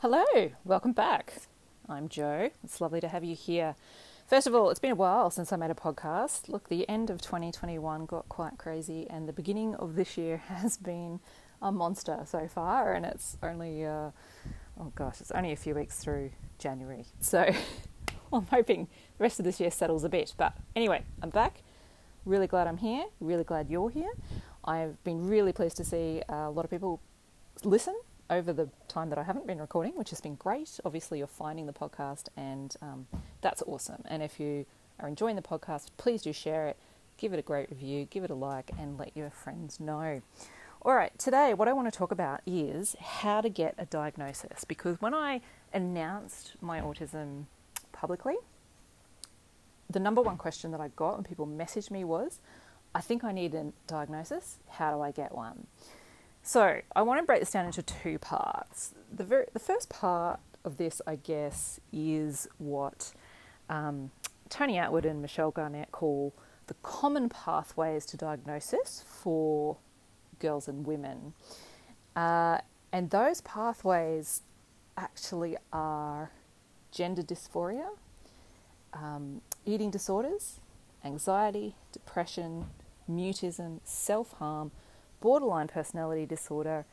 Hello, welcome back. I'm Joe. It's lovely to have you here. First of all, it's been a while since I made a podcast. Look, the end of 2021 got quite crazy, and the beginning of this year has been a monster so far, and it's only, uh, oh gosh, it's only a few weeks through January. So I'm hoping the rest of this year settles a bit. But anyway, I'm back. Really glad I'm here. Really glad you're here. I've been really pleased to see a lot of people listen over the time that I haven't been recording, which has been great. Obviously, you're finding the podcast, and um, that's awesome. And if you are enjoying the podcast, please do share it, give it a great review, give it a like, and let your friends know. All right, today, what I want to talk about is how to get a diagnosis. Because when I announced my autism publicly, the number one question that I got when people messaged me was, I think I need a diagnosis. How do I get one? So I want to break this down into two parts. The very, the first part of this, I guess, is what um, Tony Attwood and Michelle Garnett call the common pathways to diagnosis for girls and women. Uh, and those pathways actually are gender dysphoria, um, eating disorders, anxiety, depression, mutism, self harm, borderline personality disorder,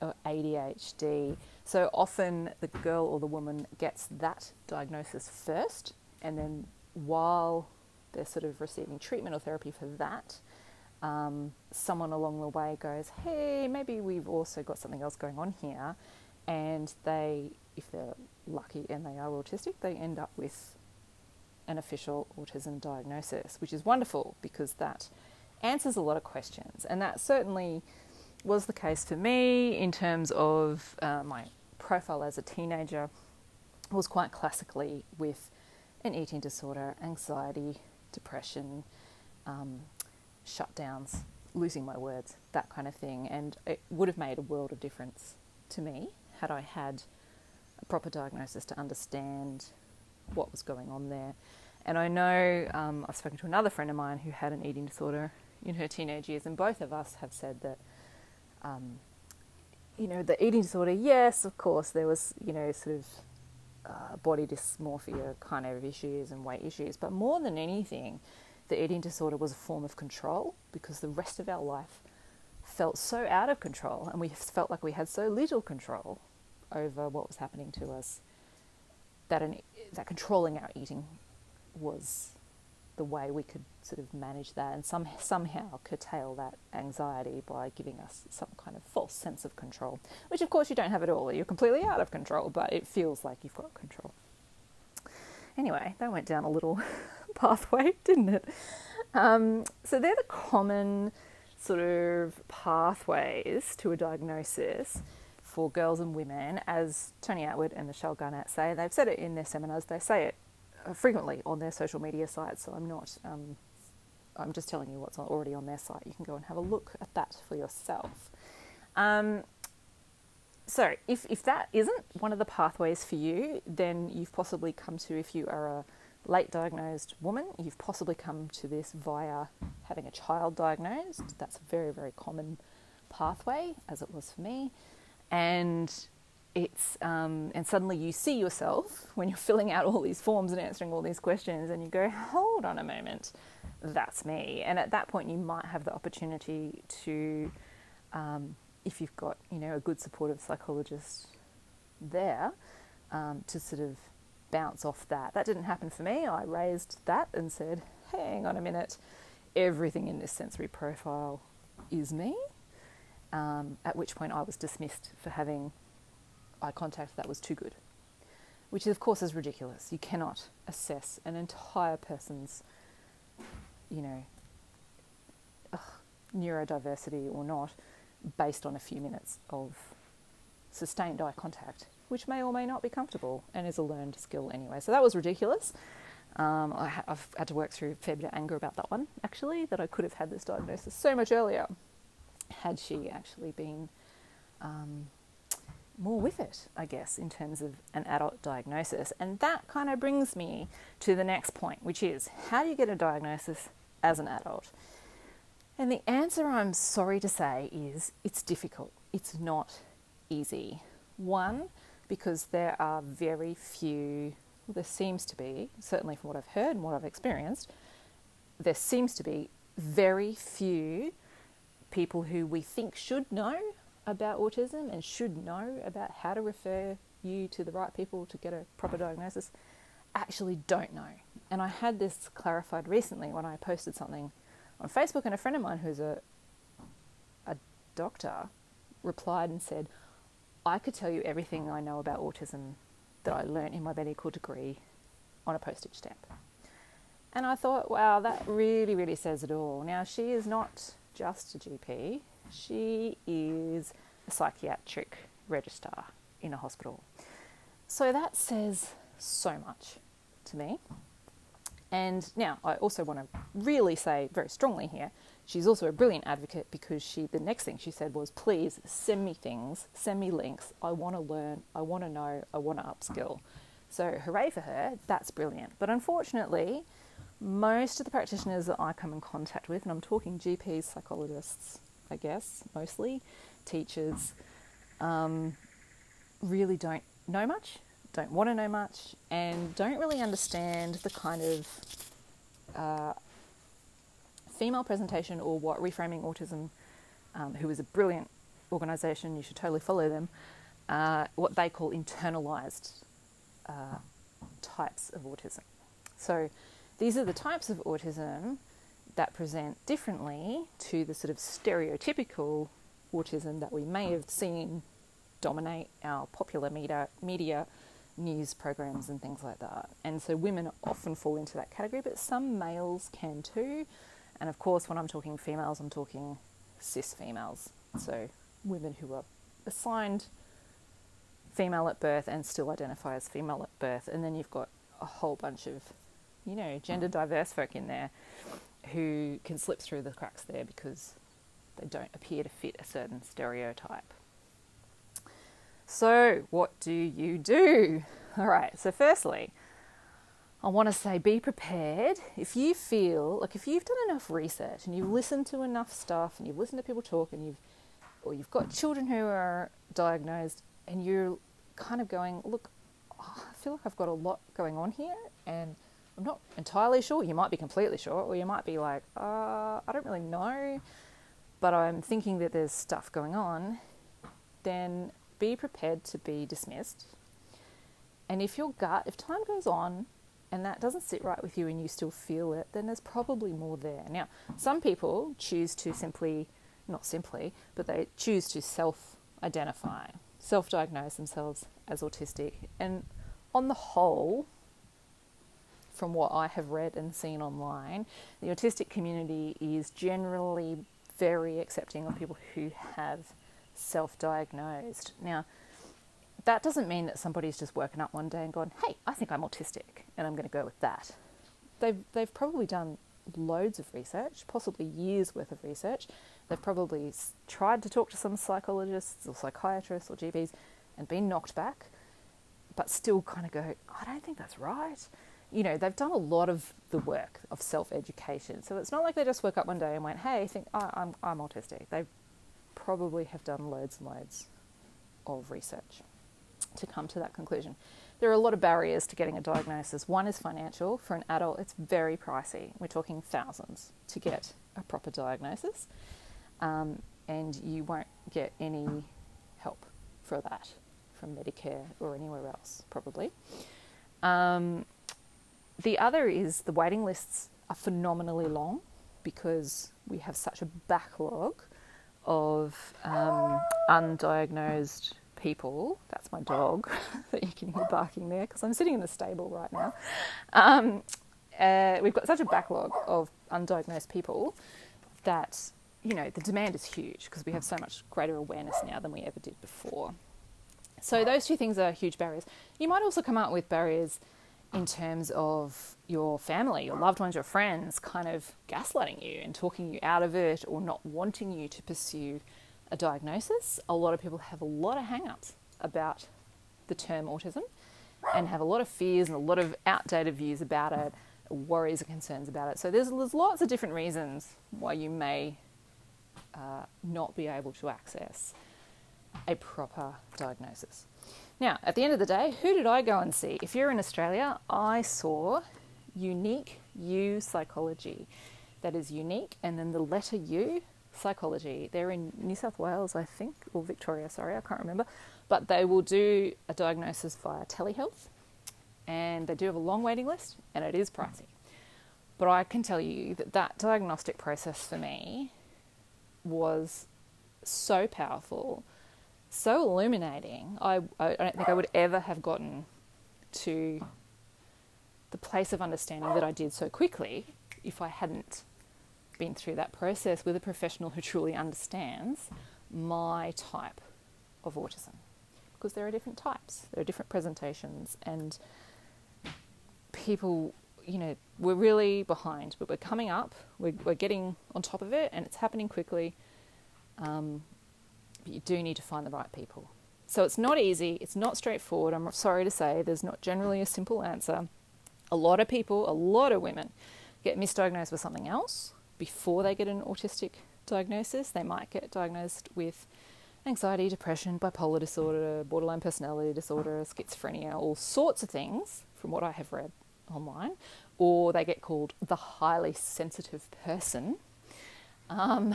or ADHD. So often the girl or the woman gets that diagnosis first, and then while they're sort of receiving treatment or therapy for that, um, someone along the way goes, Hey, maybe we've also got something else going on here. And they, if they're lucky and they are autistic, they end up with an official autism diagnosis, which is wonderful because that answers a lot of questions. And that certainly was the case for me in terms of uh, my profile as a teenager was quite classically with an eating disorder, anxiety, depression, um, shutdowns, losing my words, that kind of thing. And it would have made a world of difference to me had I had a proper diagnosis to understand what was going on there. And I know um, I've spoken to another friend of mine who had an eating disorder in her teenage years, and both of us have said that, um, you know, the eating disorder, yes, of course, there was, you know, sort of uh, body dysmorphia kind of issues and weight issues, but more than anything, the eating disorder was a form of control because the rest of our life felt so out of control and we felt like we had so little control over what was happening to us that an, that controlling our eating was the way we could sort of manage that and some, somehow curtail that anxiety by giving us some kind of false sense of control, which of course you don't have at all. You're completely out of control, but it feels like you've got control. Anyway, that went down a little pathway, didn't it? Um, so they're the common sort of pathways to a diagnosis for girls and women, as Tony Attwood and Michelle Garnett say. They've said it in their seminars. They say it frequently on their social media sites. So I'm not. Um, I'm just telling you what's already on their site. You can go and have a look at that for yourself. Um, so if if that isn't one of the pathways for you, then you've possibly come to if you are a late diagnosed woman, you've possibly come to this via having a child diagnosed. That's a very very common pathway, as it was for me, and it's um, and suddenly you see yourself when you're filling out all these forms and answering all these questions and you go hold on a moment. That's me. And at that point you might have the opportunity to um, if you've got you know a good supportive psychologist there um, to sort of bounce off that. That didn't happen for me. I raised that and said hang on a minute. Everything in this sensory profile is me. Um, at which point i was dismissed for having eye contact that was too good, which of course is ridiculous. You cannot assess an entire person's, you know, ugh, neurodiversity or not based on a few minutes of sustained eye contact, which may or may not be comfortable and is a learned skill anyway. So that was ridiculous. Um, I have had to work through a fair bit of anger about that one, actually, that I could have had this diagnosis so much earlier had she actually been um, more with it, I guess, in terms of an adult diagnosis. And that kind of brings me to the next point, which is how do you get a diagnosis as an adult? And the answer, I'm sorry to say, is it's difficult. It's not easy. One, because there are very few, there seems to be, certainly from what I've heard and what I've experienced, there seems to be very few people who we think should know about autism and should know about how to refer you to the right people to get a proper diagnosis actually don't know. And I had this clarified recently when I posted something on Facebook, and a friend of mine who's a a doctor replied and said, I could tell you everything I know about autism that I learnt in my medical degree on a postage stamp. And I thought, wow, that really, really says it all. Now, she is not just a GP, she is a psychiatric registrar in a hospital. So that says so much to me. And now I also want to really say very strongly here, she's also a brilliant advocate because she the next thing she said was please send me things, send me links. I want to learn, I want to know, I want to upskill. So hooray for her, that's brilliant. But unfortunately, most of the practitioners that I come in contact with, and I'm talking GPs, psychologists, I guess, mostly, teachers, um, really don't know much don't want to know much and don't really understand the kind of uh, female presentation or what Reframing Autism, um, who is a brilliant organisation, you should totally follow them, uh, what they call internalized uh, types of autism. So these are the types of autism that present differently to the sort of stereotypical autism that we may have seen dominate our popular media, media news programs and things like that. And so women often fall into that category, but some males can too. And of course, when I'm talking females, I'm talking cis females. So women who are assigned female at birth and still identify as female at birth. And then you've got a whole bunch of, you know, gender diverse folk in there who can slip through the cracks there because they don't appear to fit a certain stereotype. So, what do you do? All right, so firstly, I want to say be prepared. If you feel like if you've done enough research and you've listened to enough stuff and you've listened to people talk and you've or you've got children who are diagnosed and you're kind of going, look, oh, I feel like I've got a lot going on here and I'm not entirely sure. You might be completely sure, or you might be like, uh, I don't really know, but I'm thinking that there's stuff going on. Then be prepared to be dismissed. And if your gut, if time goes on and that doesn't sit right with you and you still feel it, then there's probably more there. Now, some people choose to simply, not simply, but they choose to self identify, self diagnose themselves as autistic. And on the whole, from what I have read and seen online, the autistic community is generally very accepting of people who have self diagnosed. Now, that doesn't mean that somebody's just woken up one day and gone, hey, I think I'm autistic and I'm going to go with that. They've, they've probably done loads of research, possibly years worth of research. They've probably tried to talk to some psychologists or psychiatrists or GPs and been knocked back, but still kind of go, I don't think that's right. You know, they've done a lot of the work of self education. So it's not like they just woke up one day and went, hey, think oh, I'm, I'm autistic. They've probably have done loads and loads of research to come to that conclusion. There are a lot of barriers to getting a diagnosis. One is financial. For an adult, it's very pricey. We're talking thousands to get a proper diagnosis, um, and you won't get any help for that from Medicare or anywhere else, probably. Um, the other is the waiting lists are phenomenally long because we have such a backlog of um, undiagnosed people. That's my dog that you can hear barking there because I'm sitting in the stable right now. Um, uh, we've got such a backlog of undiagnosed people that you know the demand is huge because we have so much greater awareness now than we ever did before. So those two things are huge barriers. You might also come up with barriers in terms of your family, your loved ones, your friends kind of gaslighting you and talking you out of it or not wanting you to pursue a diagnosis. A lot of people have a lot of hang ups about the term autism and have a lot of fears and a lot of outdated views about it, worries and concerns about it. So there's, there's lots of different reasons why you may uh, not be able to access a proper diagnosis. Now, at the end of the day, who did I go and see? If you're in Australia, I saw Unique U Psychology. That is unique, and then the letter U Psychology. They're in New South Wales, I think, or Victoria, sorry, I can't remember. But they will do a diagnosis via telehealth, and they do have a long waiting list, and it is pricey. But I can tell you that that diagnostic process for me was so powerful, so illuminating. I, I don't think I would ever have gotten to the place of understanding that I did so quickly if I hadn't been through that process with a professional who truly understands my type of autism. Because there are different types, there are different presentations, and people, you know, we're really behind, but we're coming up, we're, we're getting on top of it, and it's happening quickly. Um, but you do need to find the right people. So it's not easy, it's not straightforward. I'm sorry to say, there's not generally a simple answer. A lot of people, a lot of women, get misdiagnosed with something else before they get an autistic diagnosis. They might get diagnosed with anxiety, depression, bipolar disorder, borderline personality disorder, schizophrenia, all sorts of things from what I have read online, or they get called the highly sensitive person, um,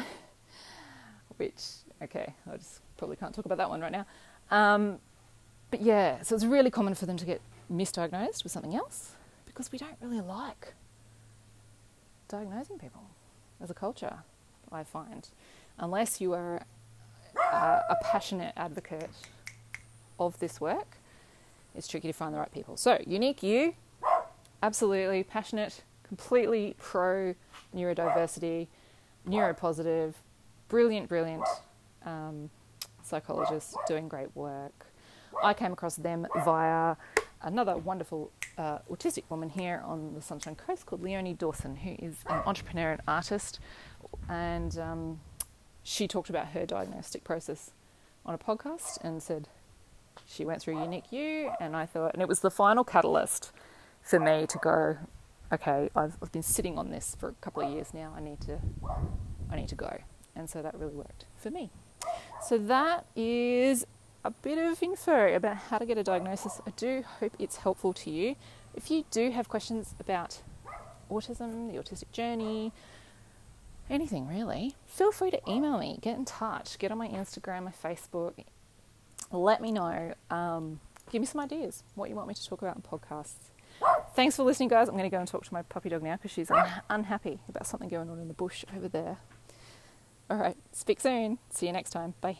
which, okay, I just probably can't talk about that one right now. Um, but yeah, so it's really common for them to get misdiagnosed with something else because we don't really like diagnosing people as a culture, I find. Unless you are uh, a passionate advocate of this work, it's tricky to find the right people. So, Unique U, absolutely passionate, completely pro neurodiversity, neuropositive, brilliant, brilliant um, psychologist doing great work. I came across them via another wonderful uh, autistic woman here on the Sunshine Coast called Leonie Dawson, who is an entrepreneur and artist. And um, she talked about her diagnostic process on a podcast and said she went through Unique U. And I thought, and it was the final catalyst for me to go, okay, I've, I've been sitting on this for a couple of years now. I need to, I need to go. And so that really worked for me. So that is a bit of info about how to get a diagnosis. I do hope it's helpful to you. If you do have questions about autism, the autistic journey, anything really, feel free to email me, get in touch, get on my Instagram, my Facebook. Let me know. Um, give me some ideas what you want me to talk about in podcasts. Thanks for listening, guys. I'm going to go and talk to my puppy dog now because she's un- unhappy about something going on in the bush over there. All right, speak soon. See you next time. Bye.